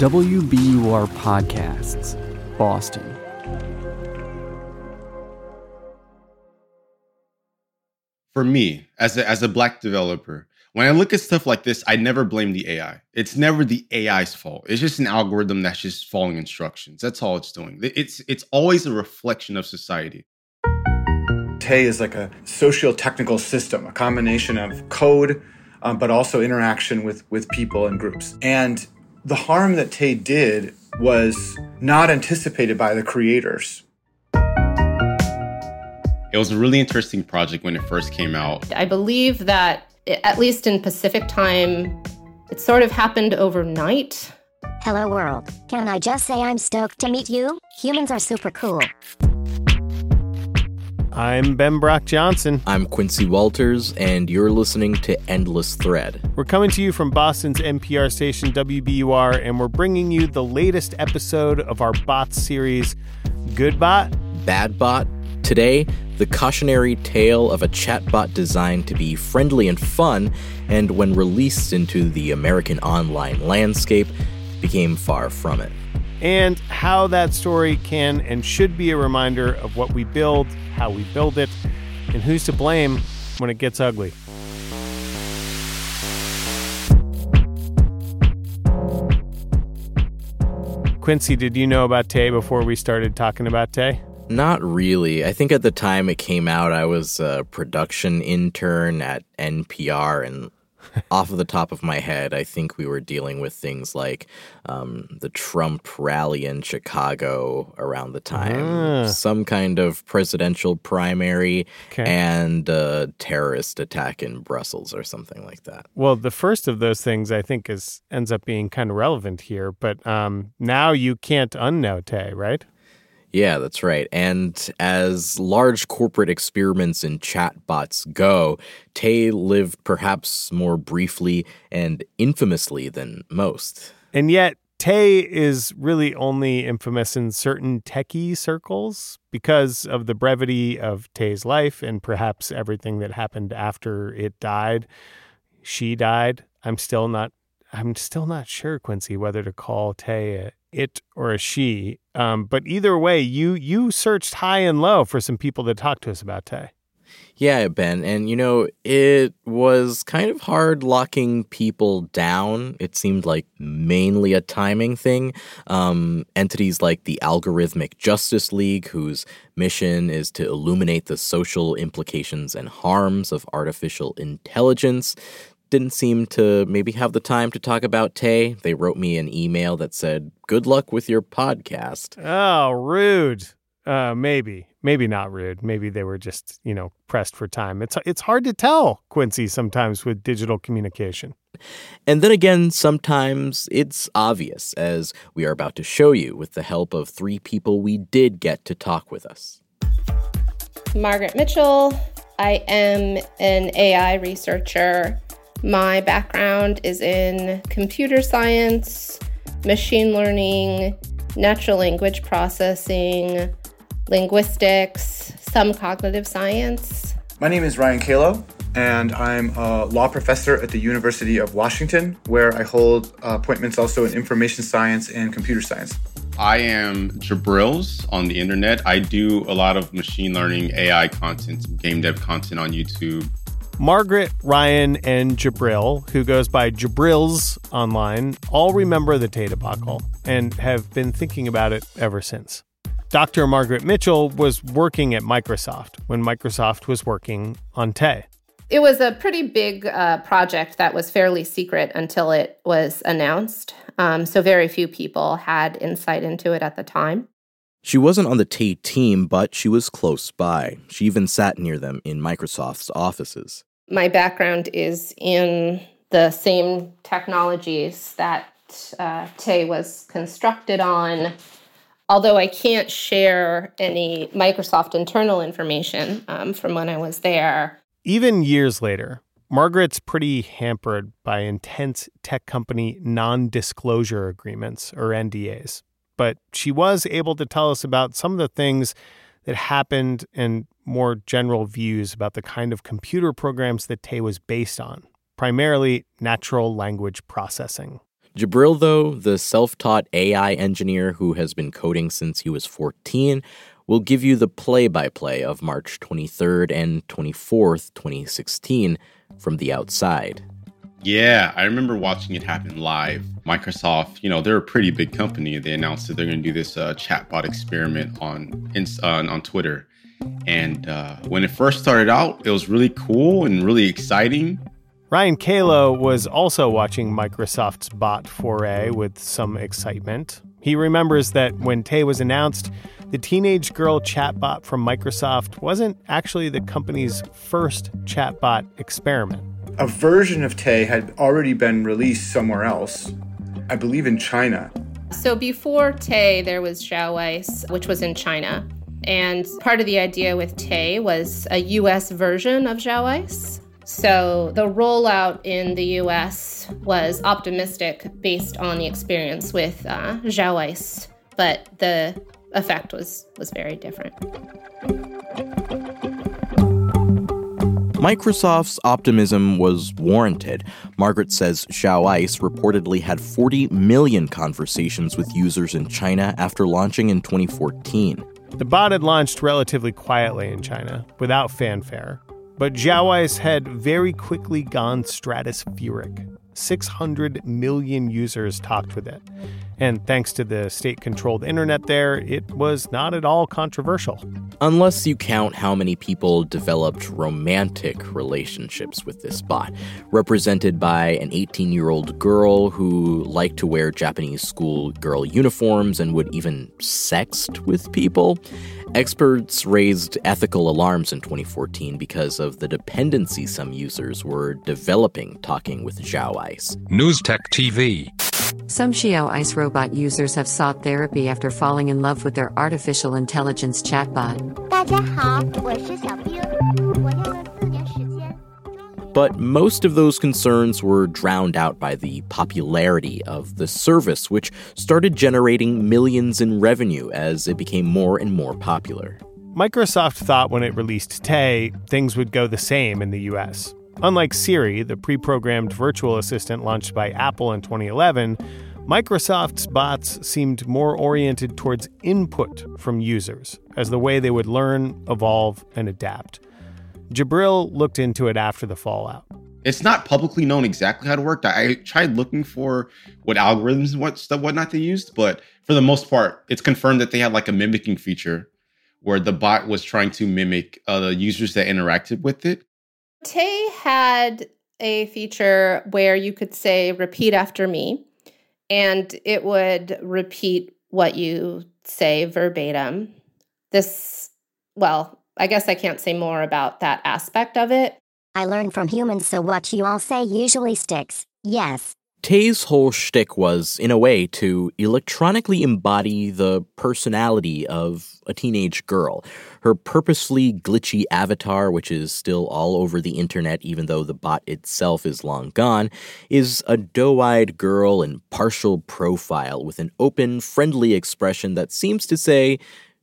WBUR Podcasts, Boston. For me, as a, as a black developer, when I look at stuff like this, I never blame the AI. It's never the AI's fault. It's just an algorithm that's just following instructions. That's all it's doing. It's it's always a reflection of society. Tay is like a socio-technical system, a combination of code, um, but also interaction with with people and groups. And the harm that Tay did was not anticipated by the creators. It was a really interesting project when it first came out. I believe that at least in Pacific time, it sort of happened overnight. Hello, world. Can I just say I'm stoked to meet you? Humans are super cool. I'm Ben Brock Johnson. I'm Quincy Walters, and you're listening to Endless Thread. We're coming to you from Boston's NPR station WBUR, and we're bringing you the latest episode of our bot series, Good Bot, Bad Bot. Today, the cautionary tale of a chatbot designed to be friendly and fun, and when released into the American online landscape, became far from it. And how that story can and should be a reminder of what we build, how we build it, and who's to blame when it gets ugly. Quincy, did you know about Tay before we started talking about Tay? Not really. I think at the time it came out, I was a production intern at NPR, and off of the top of my head, I think we were dealing with things like um, the Trump rally in Chicago around the time, ah. some kind of presidential primary, okay. and a terrorist attack in Brussels or something like that. Well, the first of those things I think is ends up being kind of relevant here, but um, now you can't unknow Tay, right? Yeah, that's right. And as large corporate experiments in chatbots go, Tay lived perhaps more briefly and infamously than most. And yet, Tay is really only infamous in certain techie circles because of the brevity of Tay's life and perhaps everything that happened after it died. She died. I'm still not I'm still not sure, Quincy, whether to call Tay it or a she. Um, but either way, you you searched high and low for some people to talk to us about Tay. Yeah, Ben. And, you know, it was kind of hard locking people down. It seemed like mainly a timing thing. Um, entities like the Algorithmic Justice League, whose mission is to illuminate the social implications and harms of artificial intelligence, didn't seem to maybe have the time to talk about Tay. They wrote me an email that said, Good luck with your podcast. Oh, rude. Uh, maybe, maybe not rude. Maybe they were just, you know, pressed for time. It's it's hard to tell, Quincy, sometimes with digital communication. And then again, sometimes it's obvious, as we are about to show you with the help of three people we did get to talk with us. Margaret Mitchell. I am an AI researcher my background is in computer science, machine learning, natural language processing, linguistics, some cognitive science. My name is Ryan Calo, and I'm a law professor at the University of Washington, where I hold appointments also in information science and computer science. I am Jabrils on the internet. I do a lot of machine learning, AI content, game dev content on YouTube. Margaret, Ryan, and Jabril, who goes by Jabrils online, all remember the Tay debacle and have been thinking about it ever since. Dr. Margaret Mitchell was working at Microsoft when Microsoft was working on Tay. It was a pretty big uh, project that was fairly secret until it was announced. Um, so, very few people had insight into it at the time. She wasn't on the Tay team, but she was close by. She even sat near them in Microsoft's offices my background is in the same technologies that uh, Tay was constructed on. Although I can't share any Microsoft internal information um, from when I was there. Even years later, Margaret's pretty hampered by intense tech company non disclosure agreements, or NDAs. But she was able to tell us about some of the things that happened and more general views about the kind of computer programs that Tay was based on, primarily natural language processing. Jabril, though, the self taught AI engineer who has been coding since he was 14, will give you the play by play of March 23rd and 24th, 2016, from the outside. Yeah, I remember watching it happen live. Microsoft, you know, they're a pretty big company. They announced that they're going to do this uh, chatbot experiment on on, on Twitter. And uh, when it first started out, it was really cool and really exciting. Ryan Calo was also watching Microsoft's bot foray with some excitement. He remembers that when Tay was announced, the teenage girl chatbot from Microsoft wasn't actually the company's first chatbot experiment a version of Tay had already been released somewhere else, I believe in China. So before Tay, there was Xiao Ice, which was in China. And part of the idea with Tay was a US version of Xiao Ice. So the rollout in the US was optimistic based on the experience with uh, Xiao Ice, but the effect was, was very different. Microsoft's optimism was warranted. Margaret says Xiao Ice reportedly had 40 million conversations with users in China after launching in 2014. The bot had launched relatively quietly in China, without fanfare. But Xiao Ice had very quickly gone stratospheric. 600 million users talked with it. And thanks to the state controlled internet there, it was not at all controversial. Unless you count how many people developed romantic relationships with this bot, represented by an 18 year old girl who liked to wear Japanese school girl uniforms and would even sext with people. Experts raised ethical alarms in 2014 because of the dependency some users were developing talking with Xiao Ice. News Tech TV. Some Xiao Ice robot users have sought therapy after falling in love with their artificial intelligence chatbot. But most of those concerns were drowned out by the popularity of the service, which started generating millions in revenue as it became more and more popular. Microsoft thought when it released Tay, things would go the same in the US. Unlike Siri, the pre programmed virtual assistant launched by Apple in 2011, Microsoft's bots seemed more oriented towards input from users as the way they would learn, evolve, and adapt. Jabril looked into it after the fallout. It's not publicly known exactly how it worked. I tried looking for what algorithms and what stuff, whatnot they used, but for the most part, it's confirmed that they had like a mimicking feature where the bot was trying to mimic uh, the users that interacted with it. Tay had a feature where you could say, repeat after me, and it would repeat what you say verbatim. This, well, I guess I can't say more about that aspect of it. I learned from humans, so what you all say usually sticks. Yes. Tay's whole shtick was, in a way, to electronically embody the personality of a teenage girl. Her purposely glitchy avatar, which is still all over the internet even though the bot itself is long gone, is a doe eyed girl in partial profile with an open, friendly expression that seems to say,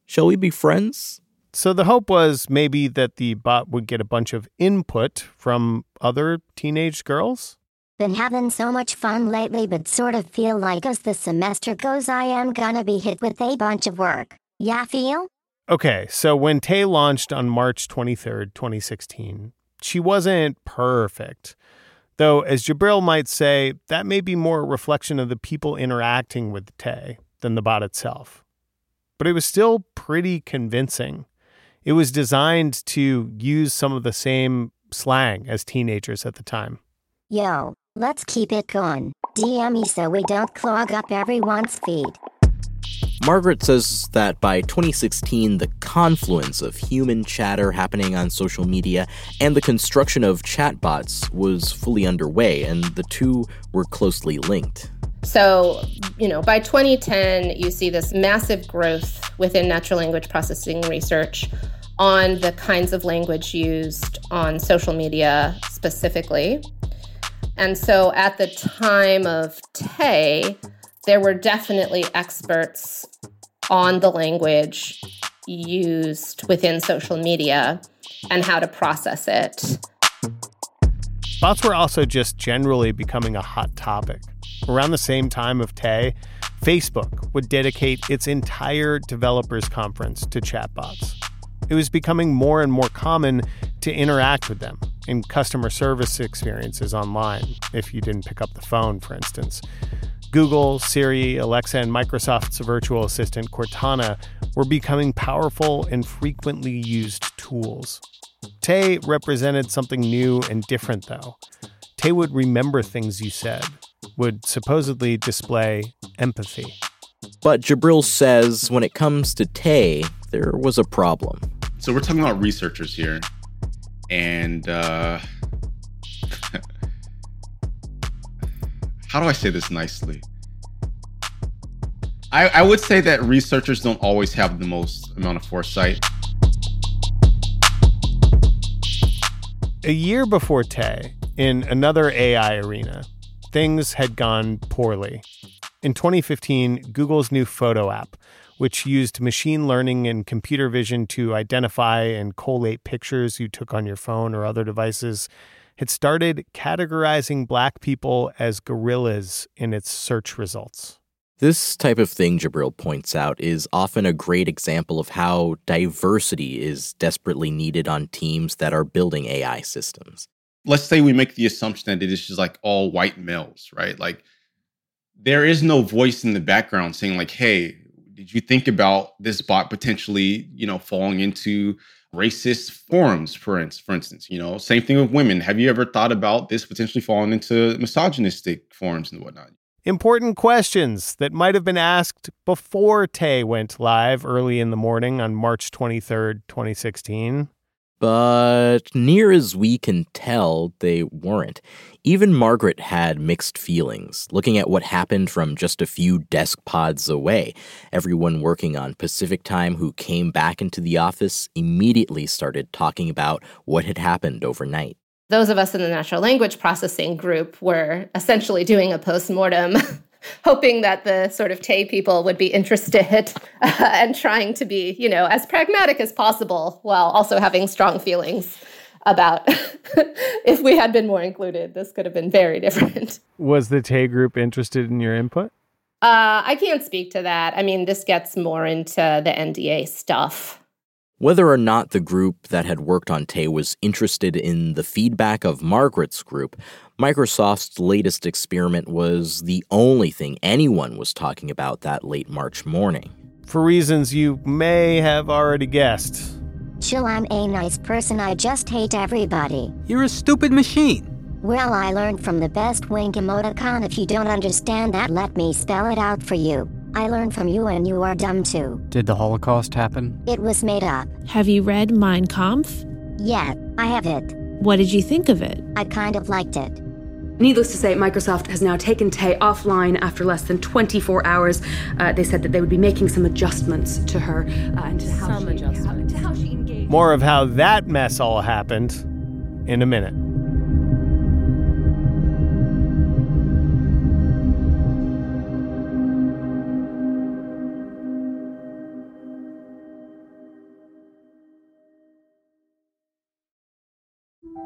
Shall we be friends? So the hope was maybe that the bot would get a bunch of input from other teenage girls? Been having so much fun lately, but sort of feel like as the semester goes, I am gonna be hit with a bunch of work. Yeah, feel? Okay, so when Tay launched on March 23rd, 2016, she wasn't perfect. Though, as Jabril might say, that may be more a reflection of the people interacting with Tay than the bot itself. But it was still pretty convincing. It was designed to use some of the same slang as teenagers at the time. Yo, Let's keep it going. DM me so we don't clog up everyone's feed. Margaret says that by 2016, the confluence of human chatter happening on social media and the construction of chatbots was fully underway, and the two were closely linked. So, you know, by 2010, you see this massive growth within natural language processing research on the kinds of language used on social media specifically. And so at the time of Tay, there were definitely experts on the language used within social media and how to process it. Bots were also just generally becoming a hot topic. around the same time of Tay, Facebook would dedicate its entire developers conference to chatbots. It was becoming more and more common to interact with them in customer service experiences online, if you didn't pick up the phone, for instance. Google, Siri, Alexa, and Microsoft's virtual assistant Cortana were becoming powerful and frequently used tools. Tay represented something new and different, though. Tay would remember things you said, would supposedly display empathy. But Jabril says when it comes to Tay, there was a problem. So we're talking about researchers here. And uh, how do I say this nicely? I, I would say that researchers don't always have the most amount of foresight. A year before Tay, in another AI arena, things had gone poorly. In 2015, Google's new photo app, which used machine learning and computer vision to identify and collate pictures you took on your phone or other devices, had started categorizing black people as gorillas in its search results. This type of thing, Jabril points out, is often a great example of how diversity is desperately needed on teams that are building AI systems. Let's say we make the assumption that it is just like all white males, right? Like there is no voice in the background saying like, "Hey, did you think about this bot potentially, you know, falling into racist forums, for, in- for instance? You know, same thing with women. Have you ever thought about this potentially falling into misogynistic forums and whatnot? Important questions that might have been asked before Tay went live early in the morning on March 23rd, 2016. But near as we can tell, they weren't. Even Margaret had mixed feelings, looking at what happened from just a few desk pods away. Everyone working on Pacific time who came back into the office immediately started talking about what had happened overnight. Those of us in the natural language processing group were essentially doing a postmortem hoping that the sort of Tay people would be interested uh, and trying to be, you know, as pragmatic as possible while also having strong feelings about if we had been more included, this could have been very different. Was the Tay group interested in your input? Uh, I can't speak to that. I mean, this gets more into the NDA stuff. Whether or not the group that had worked on Tay was interested in the feedback of Margaret's group, Microsoft's latest experiment was the only thing anyone was talking about that late March morning. For reasons you may have already guessed. Chill, I'm a nice person, I just hate everybody. You're a stupid machine. Well, I learned from the best wink emoticon. If you don't understand that, let me spell it out for you. I learned from you and you are dumb too. Did the Holocaust happen? It was made up. Have you read Mein Kampf? Yeah, I have it. What did you think of it? I kind of liked it. Needless to say, Microsoft has now taken Tay offline after less than 24 hours. Uh, they said that they would be making some adjustments to her uh, and to how, Some she, adjustments. to how she engaged. More of how that mess all happened in a minute.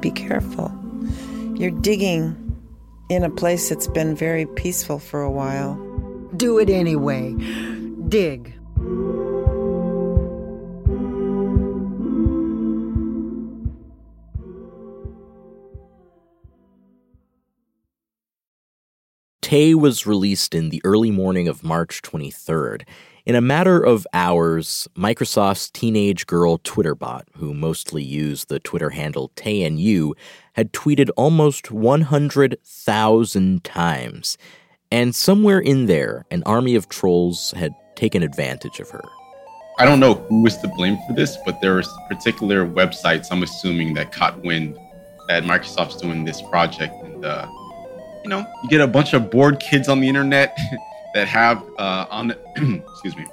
Be careful. You're digging in a place that's been very peaceful for a while. Do it anyway. Dig. Tay was released in the early morning of March 23rd. In a matter of hours, Microsoft's teenage girl Twitter bot, who mostly used the Twitter handle You, had tweeted almost 100,000 times. And somewhere in there, an army of trolls had taken advantage of her. I don't know who was to blame for this, but there was particular websites, I'm assuming, that caught wind that Microsoft's doing this project. And, uh, you know, you get a bunch of bored kids on the internet that have, uh, on, excuse me,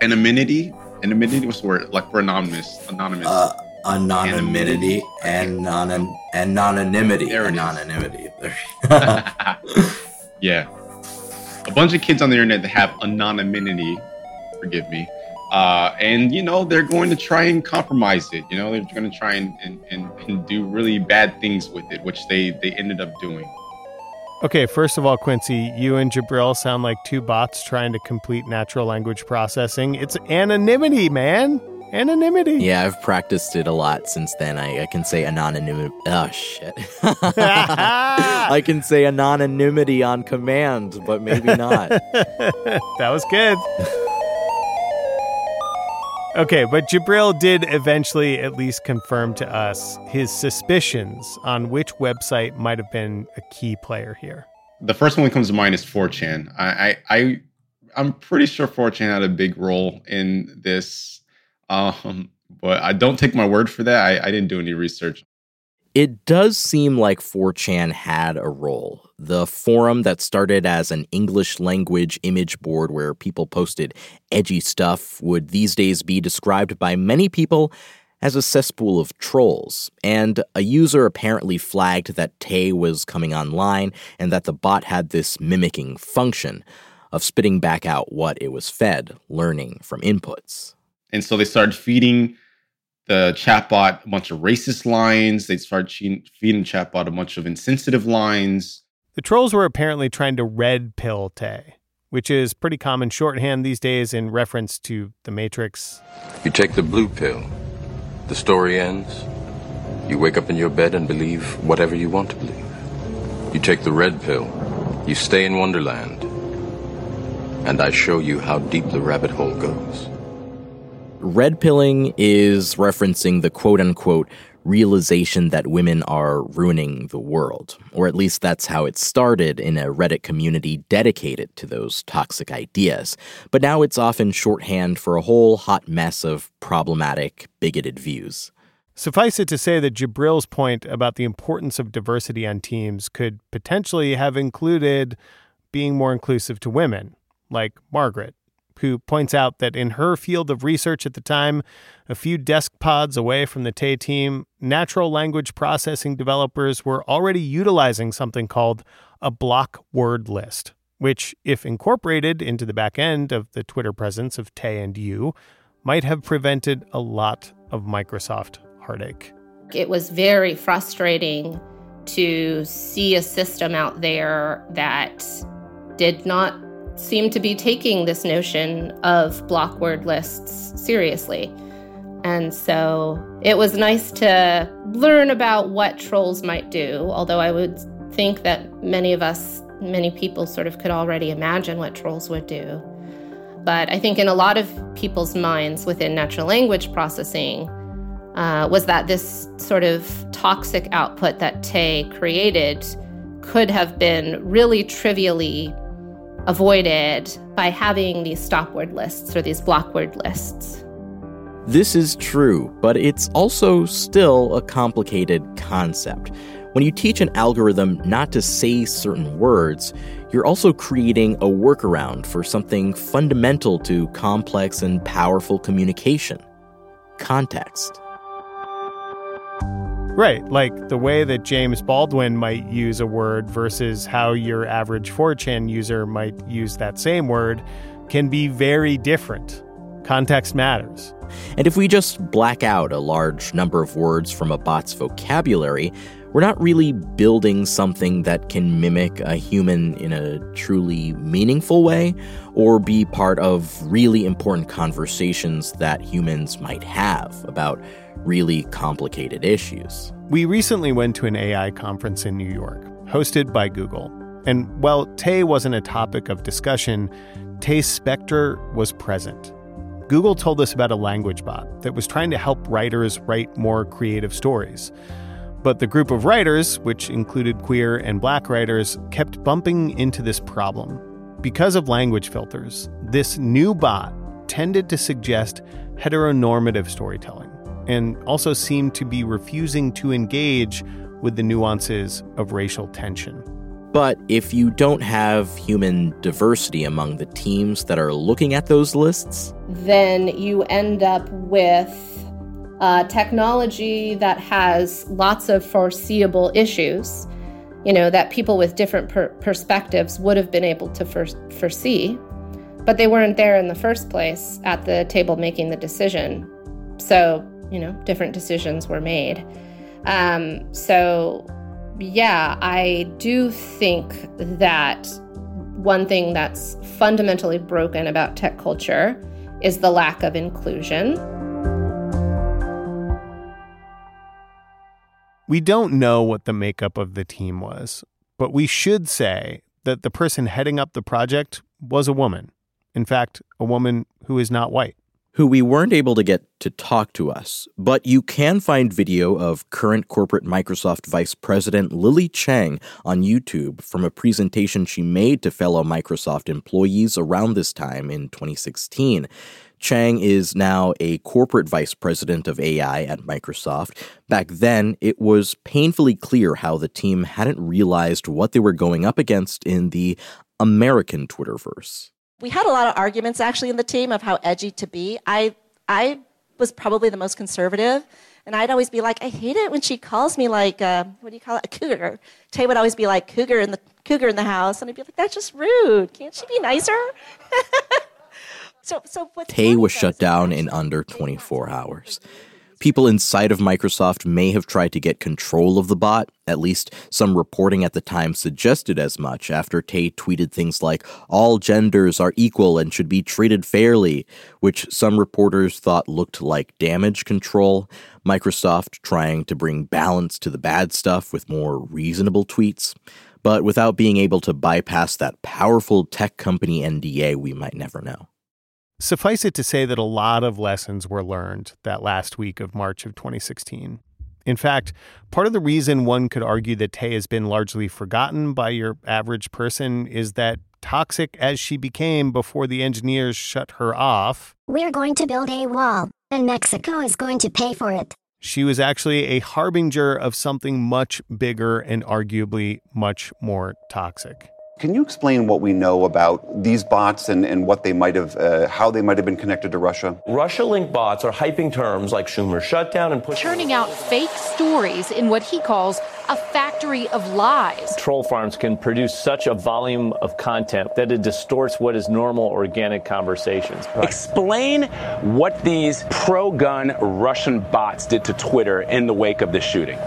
anonymity. Anonymity, what's the word? Like for anonymous. Anonymous. Uh, anonymity and non- anonymity. It is. anonymity. Yeah. A bunch of kids on the internet that have anonymity, forgive me. Uh, and, you know, they're going to try and compromise it. You know, they're going to try and, and, and, and do really bad things with it, which they, they ended up doing. Okay, first of all, Quincy, you and Jabril sound like two bots trying to complete natural language processing. It's anonymity, man. Anonymity. Yeah, I've practiced it a lot since then. I, I can say anonymity. Oh, shit. I can say anonymity on command, but maybe not. that was good. Okay, but Jabril did eventually at least confirm to us his suspicions on which website might have been a key player here. The first one that comes to mind is 4chan. I, I, I I'm pretty sure 4chan had a big role in this. Um, but I don't take my word for that. I, I didn't do any research. It does seem like 4chan had a role. The forum that started as an English language image board where people posted edgy stuff would these days be described by many people as a cesspool of trolls. And a user apparently flagged that Tay was coming online and that the bot had this mimicking function of spitting back out what it was fed, learning from inputs. And so they started feeding the chatbot a bunch of racist lines. They started che- feeding chatbot a bunch of insensitive lines. The trolls were apparently trying to red pill Tay, which is pretty common shorthand these days in reference to the Matrix. You take the blue pill, the story ends. You wake up in your bed and believe whatever you want to believe. You take the red pill, you stay in Wonderland, and I show you how deep the rabbit hole goes. Red pilling is referencing the quote unquote realization that women are ruining the world, or at least that's how it started in a Reddit community dedicated to those toxic ideas. But now it's often shorthand for a whole hot mess of problematic, bigoted views. Suffice it to say that Jabril's point about the importance of diversity on teams could potentially have included being more inclusive to women, like Margaret who points out that in her field of research at the time, a few desk pods away from the Tay team, natural language processing developers were already utilizing something called a block word list, which, if incorporated into the back end of the Twitter presence of Tay and you, might have prevented a lot of Microsoft heartache. It was very frustrating to see a system out there that did not seem to be taking this notion of block word lists seriously. And so it was nice to learn about what trolls might do, although I would think that many of us, many people sort of could already imagine what trolls would do. But I think in a lot of people's minds within natural language processing uh, was that this sort of toxic output that Tay created could have been really trivially avoided by having these stop word lists or these block word lists. This is true, but it's also still a complicated concept. When you teach an algorithm not to say certain words, you're also creating a workaround for something fundamental to complex and powerful communication context. Right, like the way that James Baldwin might use a word versus how your average 4chan user might use that same word can be very different. Context matters. And if we just black out a large number of words from a bot's vocabulary, we're not really building something that can mimic a human in a truly meaningful way or be part of really important conversations that humans might have about really complicated issues. We recently went to an AI conference in New York, hosted by Google. And while Tay wasn't a topic of discussion, Tay Spectre was present. Google told us about a language bot that was trying to help writers write more creative stories. But the group of writers, which included queer and black writers, kept bumping into this problem. Because of language filters, this new bot tended to suggest heteronormative storytelling and also seemed to be refusing to engage with the nuances of racial tension. But if you don't have human diversity among the teams that are looking at those lists, then you end up with uh, technology that has lots of foreseeable issues, you know, that people with different per- perspectives would have been able to for- foresee, but they weren't there in the first place at the table making the decision. So, you know, different decisions were made. Um, so, yeah, I do think that one thing that's fundamentally broken about tech culture is the lack of inclusion. We don't know what the makeup of the team was, but we should say that the person heading up the project was a woman. In fact, a woman who is not white who we weren't able to get to talk to us, but you can find video of current corporate Microsoft Vice President Lili Cheng on YouTube from a presentation she made to fellow Microsoft employees around this time in 2016. Chang is now a corporate vice president of AI at Microsoft. Back then, it was painfully clear how the team hadn't realized what they were going up against in the American Twitterverse we had a lot of arguments actually in the team of how edgy to be. I I was probably the most conservative, and I'd always be like, I hate it when she calls me like, uh, what do you call it, a cougar. Tay would always be like, cougar in the cougar in the house, and I'd be like, that's just rude. Can't she be nicer? so so. Tay was shut down in under 24 hours. People inside of Microsoft may have tried to get control of the bot. At least some reporting at the time suggested as much after Tay tweeted things like, all genders are equal and should be treated fairly, which some reporters thought looked like damage control. Microsoft trying to bring balance to the bad stuff with more reasonable tweets. But without being able to bypass that powerful tech company NDA, we might never know. Suffice it to say that a lot of lessons were learned that last week of March of 2016. In fact, part of the reason one could argue that Tay has been largely forgotten by your average person is that toxic as she became before the engineers shut her off, we're going to build a wall, and Mexico is going to pay for it. She was actually a harbinger of something much bigger and arguably much more toxic. Can you explain what we know about these bots and, and what they might have, uh, how they might have been connected to Russia? Russia linked bots are hyping terms like Schumer shutdown and pushing. Churning out fake stories in what he calls a factory of lies. Troll farms can produce such a volume of content that it distorts what is normal organic conversations. Right. Explain what these pro gun Russian bots did to Twitter in the wake of the shooting.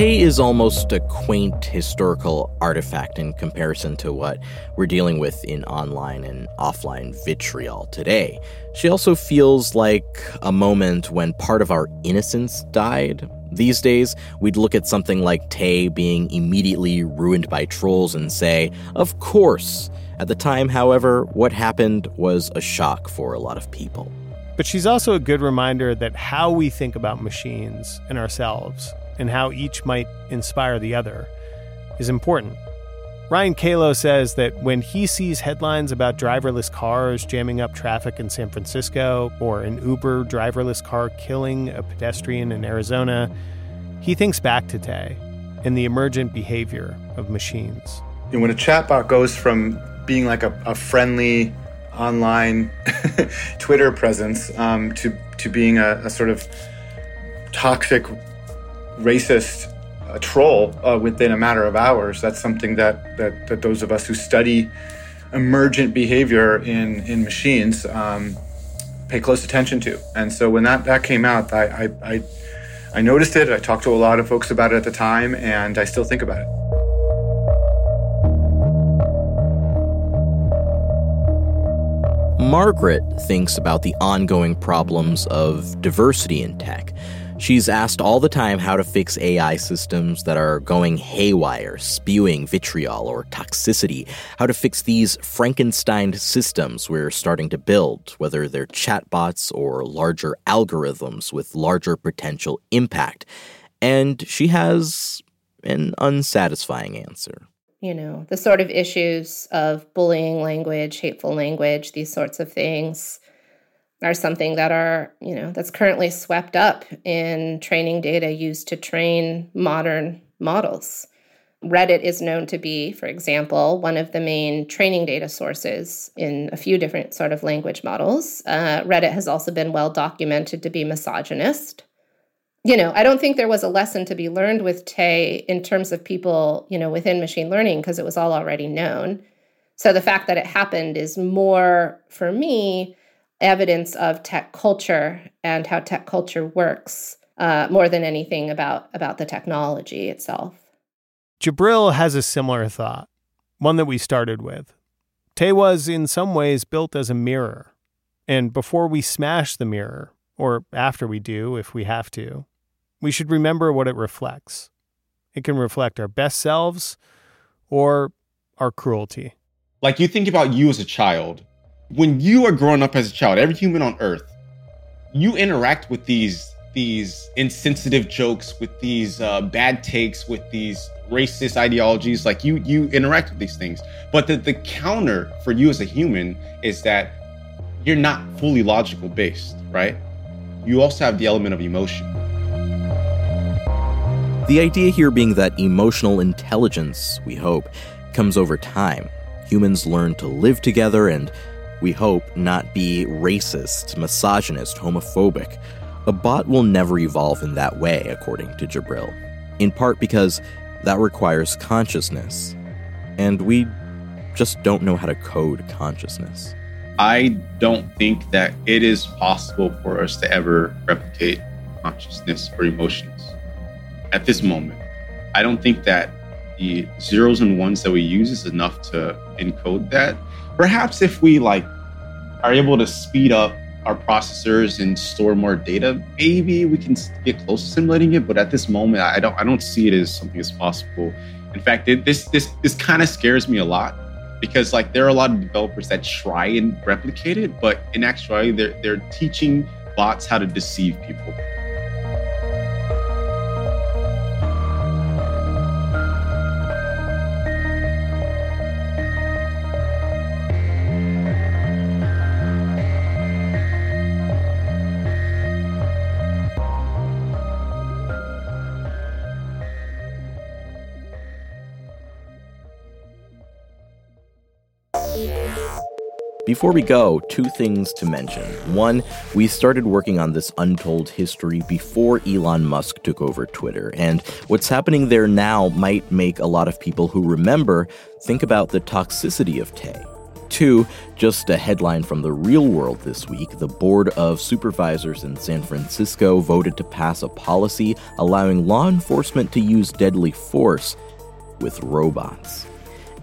Tay is almost a quaint historical artifact in comparison to what we're dealing with in online and offline vitriol today. She also feels like a moment when part of our innocence died. These days, we'd look at something like Tay being immediately ruined by trolls and say, Of course. At the time, however, what happened was a shock for a lot of people. But she's also a good reminder that how we think about machines and ourselves and how each might inspire the other is important. Ryan Calo says that when he sees headlines about driverless cars jamming up traffic in San Francisco or an Uber driverless car killing a pedestrian in Arizona, he thinks back to Tay and the emergent behavior of machines. And when a chatbot goes from being like a, a friendly online Twitter presence um, to, to being a, a sort of toxic racist uh, troll uh, within a matter of hours. That's something that, that, that those of us who study emergent behavior in, in machines um, pay close attention to. And so when that, that came out, I, I, I, I noticed it. I talked to a lot of folks about it at the time, and I still think about it. Margaret thinks about the ongoing problems of diversity in tech. She's asked all the time how to fix AI systems that are going haywire, spewing vitriol or toxicity, how to fix these Frankenstein systems we're starting to build, whether they're chatbots or larger algorithms with larger potential impact. And she has an unsatisfying answer you know, the sort of issues of bullying language, hateful language, these sorts of things are something that are, you know, that's currently swept up in training data used to train modern models. Reddit is known to be, for example, one of the main training data sources in a few different sort of language models. Uh, Reddit has also been well documented to be misogynist you know, I don't think there was a lesson to be learned with Tay in terms of people, you know, within machine learning because it was all already known. So the fact that it happened is more, for me, evidence of tech culture and how tech culture works uh, more than anything about about the technology itself. Jabril has a similar thought, one that we started with. Tay was in some ways built as a mirror, and before we smash the mirror, or after we do if we have to, we should remember what it reflects. It can reflect our best selves or our cruelty. Like you think about you as a child. When you are growing up as a child, every human on earth, you interact with these these insensitive jokes, with these uh, bad takes, with these racist ideologies. Like you you interact with these things. But the, the counter for you as a human is that you're not fully logical based, right? You also have the element of emotion. The idea here being that emotional intelligence, we hope, comes over time. Humans learn to live together and, we hope, not be racist, misogynist, homophobic. A bot will never evolve in that way, according to Jabril, in part because that requires consciousness. And we just don't know how to code consciousness. I don't think that it is possible for us to ever replicate consciousness or emotions at this moment. I don't think that the zeros and ones that we use is enough to encode that. Perhaps if we like are able to speed up our processors and store more data, maybe we can get close to simulating it. But at this moment, I don't I don't see it as something as possible. In fact, it, this this this kind of scares me a lot because like there are a lot of developers that try and replicate it, but in actuality, they're they're teaching bots how to deceive people. Before we go, two things to mention. One, we started working on this untold history before Elon Musk took over Twitter, and what's happening there now might make a lot of people who remember think about the toxicity of Tay. Two, just a headline from the real world this week the Board of Supervisors in San Francisco voted to pass a policy allowing law enforcement to use deadly force with robots.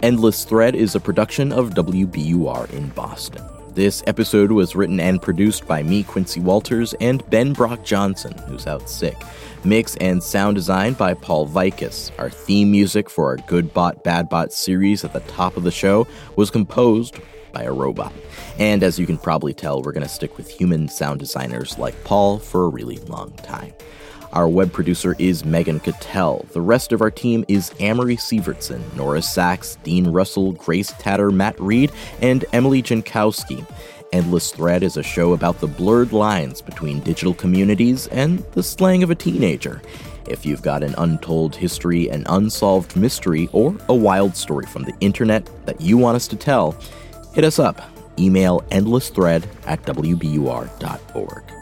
Endless Thread is a production of WBUR in Boston. This episode was written and produced by me, Quincy Walters, and Ben Brock Johnson, who's out sick. Mix and sound design by Paul Vaitkus. Our theme music for our Good Bot, Bad Bot series at the top of the show was composed by a robot. And as you can probably tell, we're going to stick with human sound designers like Paul for a really long time. Our web producer is Megan Cattell. The rest of our team is Amory Sievertson, Nora Saks, Dean Russell, Grace Tatter, Matt Reed, and Emily Jankowski. Endless Thread is a show about the blurred lines between digital communities and the slang of a teenager. If you've got an untold history, an unsolved mystery, or a wild story from the internet that you want us to tell, hit us up. Email endlessthread at wbur.org.